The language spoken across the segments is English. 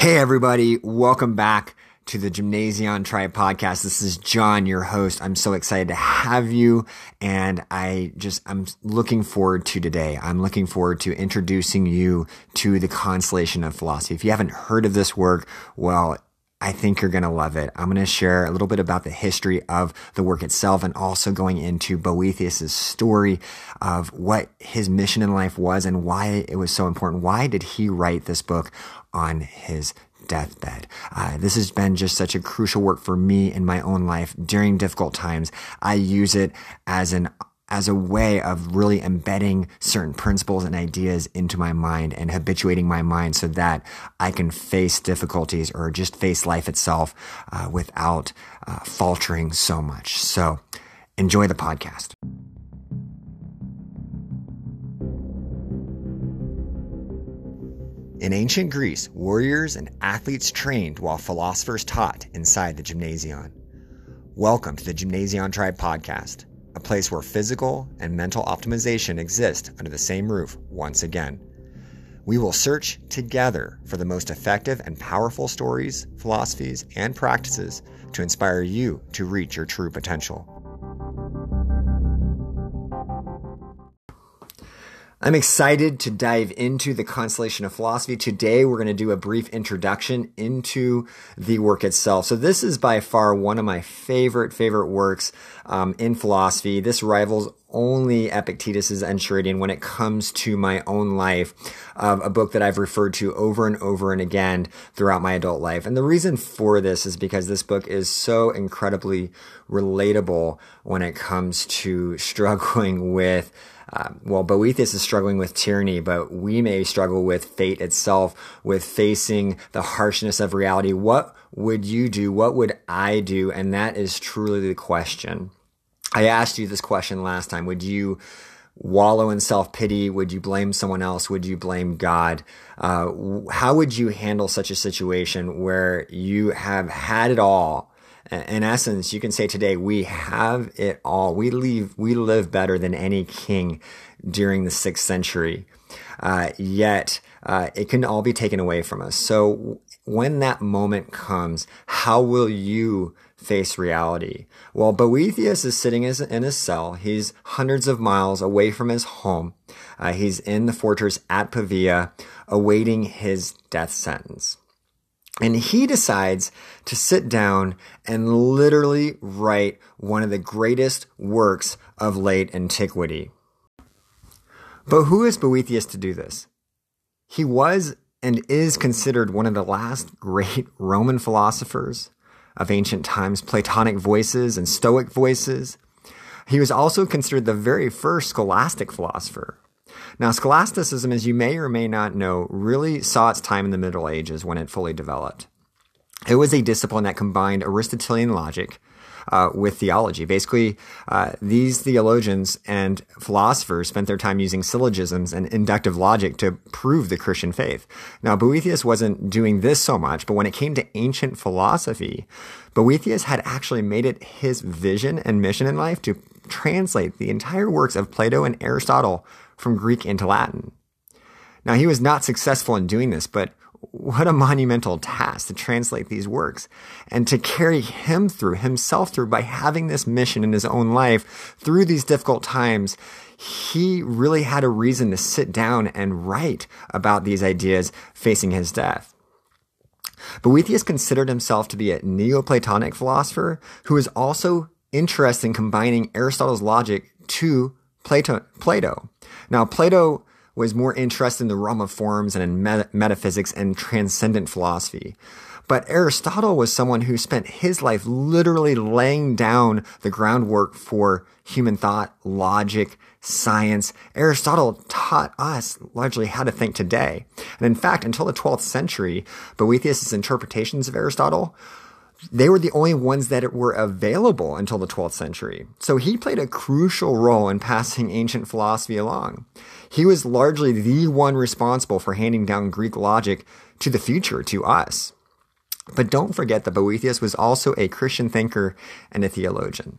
Hey, everybody. Welcome back to the Gymnasion Tribe podcast. This is John, your host. I'm so excited to have you. And I just, I'm looking forward to today. I'm looking forward to introducing you to the consolation of philosophy. If you haven't heard of this work, well, I think you're going to love it. I'm going to share a little bit about the history of the work itself and also going into Boethius' story of what his mission in life was and why it was so important. Why did he write this book on his deathbed. Uh, this has been just such a crucial work for me in my own life during difficult times. I use it as an as a way of really embedding certain principles and ideas into my mind and habituating my mind so that I can face difficulties or just face life itself uh, without uh, faltering so much. So enjoy the podcast. In ancient Greece, warriors and athletes trained while philosophers taught inside the gymnasium. Welcome to the Gymnasion Tribe podcast a place where physical and mental optimization exist under the same roof once again. We will search together for the most effective and powerful stories, philosophies, and practices to inspire you to reach your true potential. I'm excited to dive into the consolation of philosophy. Today, we're going to do a brief introduction into the work itself. So, this is by far one of my favorite, favorite works um, in philosophy. This rivals only Epictetus's Enchiridion when it comes to my own life, um, a book that I've referred to over and over and again throughout my adult life. And the reason for this is because this book is so incredibly relatable when it comes to struggling with uh, well, Boethius is struggling with tyranny, but we may struggle with fate itself, with facing the harshness of reality. What would you do? What would I do? And that is truly the question. I asked you this question last time. Would you wallow in self pity? Would you blame someone else? Would you blame God? Uh, how would you handle such a situation where you have had it all in essence, you can say today we have it all. We live, we live better than any king during the sixth century. Uh, yet uh, it can all be taken away from us. So when that moment comes, how will you face reality? Well, Boethius is sitting in his cell. He's hundreds of miles away from his home. Uh, he's in the fortress at Pavia, awaiting his death sentence. And he decides to sit down and literally write one of the greatest works of late antiquity. But who is Boethius to do this? He was and is considered one of the last great Roman philosophers of ancient times, Platonic voices and Stoic voices. He was also considered the very first scholastic philosopher. Now, scholasticism, as you may or may not know, really saw its time in the Middle Ages when it fully developed. It was a discipline that combined Aristotelian logic uh, with theology. Basically, uh, these theologians and philosophers spent their time using syllogisms and inductive logic to prove the Christian faith. Now, Boethius wasn't doing this so much, but when it came to ancient philosophy, Boethius had actually made it his vision and mission in life to translate the entire works of Plato and Aristotle from Greek into Latin. Now, he was not successful in doing this, but what a monumental task to translate these works and to carry him through, himself through by having this mission in his own life through these difficult times. He really had a reason to sit down and write about these ideas facing his death. Boethius considered himself to be a Neoplatonic philosopher who was also interested in combining Aristotle's logic to Plato. Plato. Now, Plato was more interested in the realm of forms and in met- metaphysics and transcendent philosophy. But Aristotle was someone who spent his life literally laying down the groundwork for human thought, logic, science. Aristotle taught us largely how to think today. And in fact, until the 12th century, Boethius' interpretations of Aristotle they were the only ones that were available until the 12th century. So he played a crucial role in passing ancient philosophy along. He was largely the one responsible for handing down Greek logic to the future, to us. But don't forget that Boethius was also a Christian thinker and a theologian.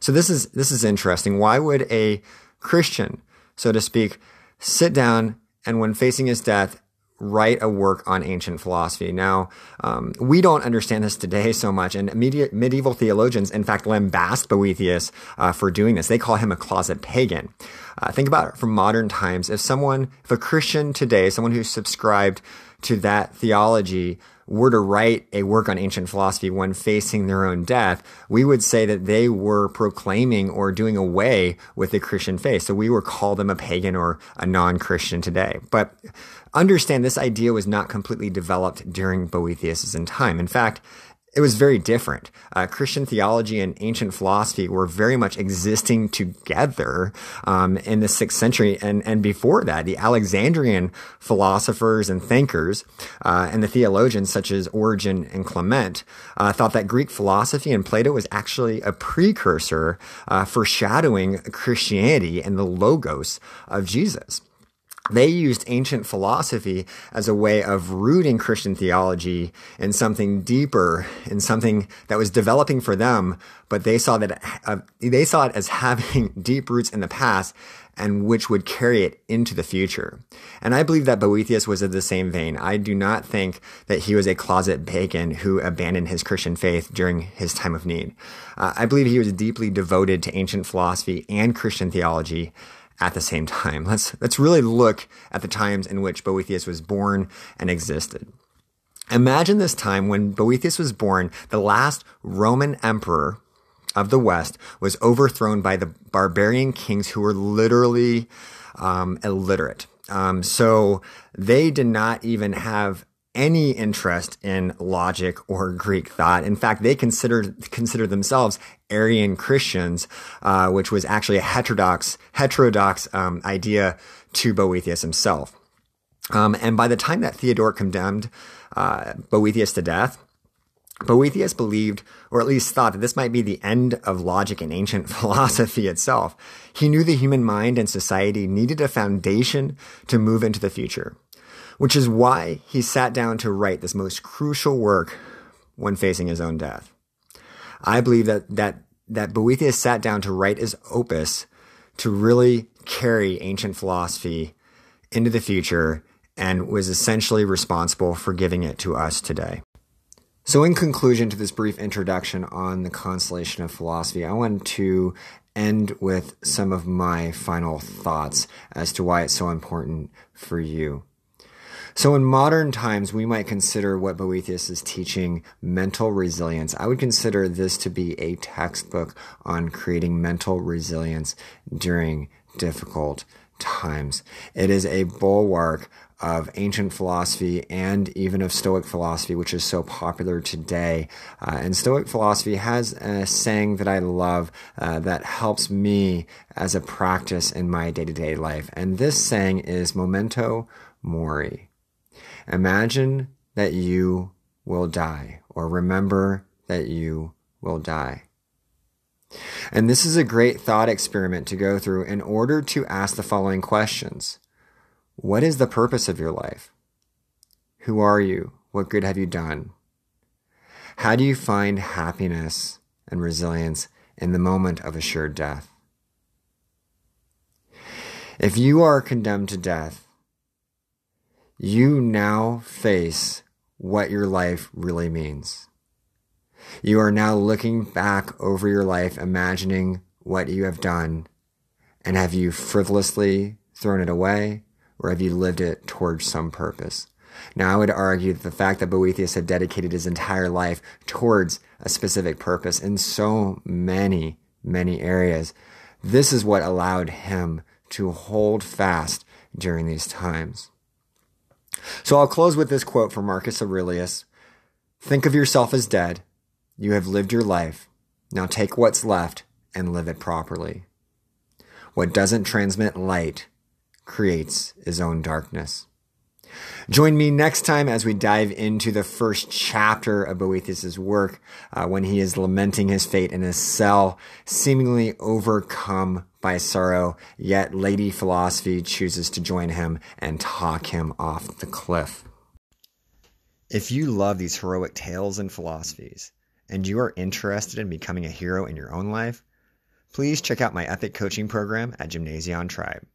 So this is, this is interesting. Why would a Christian, so to speak, sit down and when facing his death, write a work on ancient philosophy. Now, um, we don't understand this today so much, and medieval theologians, in fact, lambast Boethius uh, for doing this. They call him a closet pagan. Uh, think about it from modern times. If someone, if a Christian today, someone who subscribed to that theology, were to write a work on ancient philosophy when facing their own death, we would say that they were proclaiming or doing away with the Christian faith. So we would call them a pagan or a non-Christian today. But understand this idea was not completely developed during Boethius' time. In fact, it was very different. Uh, Christian theology and ancient philosophy were very much existing together um, in the sixth century and and before that. The Alexandrian philosophers and thinkers uh, and the theologians such as Origen and Clement uh, thought that Greek philosophy and Plato was actually a precursor, uh, foreshadowing Christianity and the logos of Jesus they used ancient philosophy as a way of rooting Christian theology in something deeper, in something that was developing for them, but they saw that uh, they saw it as having deep roots in the past and which would carry it into the future. And I believe that Boethius was of the same vein. I do not think that he was a closet pagan who abandoned his Christian faith during his time of need. Uh, I believe he was deeply devoted to ancient philosophy and Christian theology at the same time. Let's, let's really look at the times in which Boethius was born and existed. Imagine this time when Boethius was born, the last Roman emperor of the West was overthrown by the barbarian kings who were literally um, illiterate. Um, so they did not even have any interest in logic or Greek thought. In fact, they considered consider themselves Arian Christians, uh, which was actually a heterodox heterodox um, idea to Boethius himself. Um, and by the time that Theodoric condemned uh, Boethius to death, Boethius believed, or at least thought, that this might be the end of logic and ancient philosophy itself. He knew the human mind and society needed a foundation to move into the future which is why he sat down to write this most crucial work when facing his own death. I believe that, that, that Boethius sat down to write his opus to really carry ancient philosophy into the future and was essentially responsible for giving it to us today. So, in conclusion to this brief introduction on the consolation of philosophy, I want to end with some of my final thoughts as to why it's so important for you. So in modern times, we might consider what Boethius is teaching mental resilience. I would consider this to be a textbook on creating mental resilience during difficult times. It is a bulwark of ancient philosophy and even of Stoic philosophy, which is so popular today. Uh, and Stoic philosophy has a saying that I love uh, that helps me as a practice in my day to day life. And this saying is memento mori. Imagine that you will die, or remember that you will die. And this is a great thought experiment to go through in order to ask the following questions What is the purpose of your life? Who are you? What good have you done? How do you find happiness and resilience in the moment of assured death? If you are condemned to death, you now face what your life really means. You are now looking back over your life, imagining what you have done, and have you frivolously thrown it away, or have you lived it towards some purpose? Now, I would argue that the fact that Boethius had dedicated his entire life towards a specific purpose in so many, many areas, this is what allowed him to hold fast during these times. So I'll close with this quote from Marcus Aurelius Think of yourself as dead. You have lived your life. Now take what's left and live it properly. What doesn't transmit light creates its own darkness. Join me next time as we dive into the first chapter of Boethius' work uh, when he is lamenting his fate in a cell, seemingly overcome by sorrow, yet Lady Philosophy chooses to join him and talk him off the cliff. If you love these heroic tales and philosophies, and you are interested in becoming a hero in your own life, please check out my epic coaching program at Gymnasion Tribe.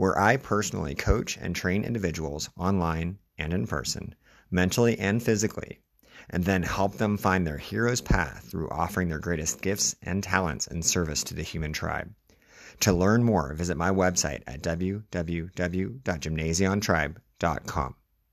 Where I personally coach and train individuals online and in person, mentally and physically, and then help them find their hero's path through offering their greatest gifts and talents in service to the human tribe. To learn more, visit my website at www.gymnasiontribe.com.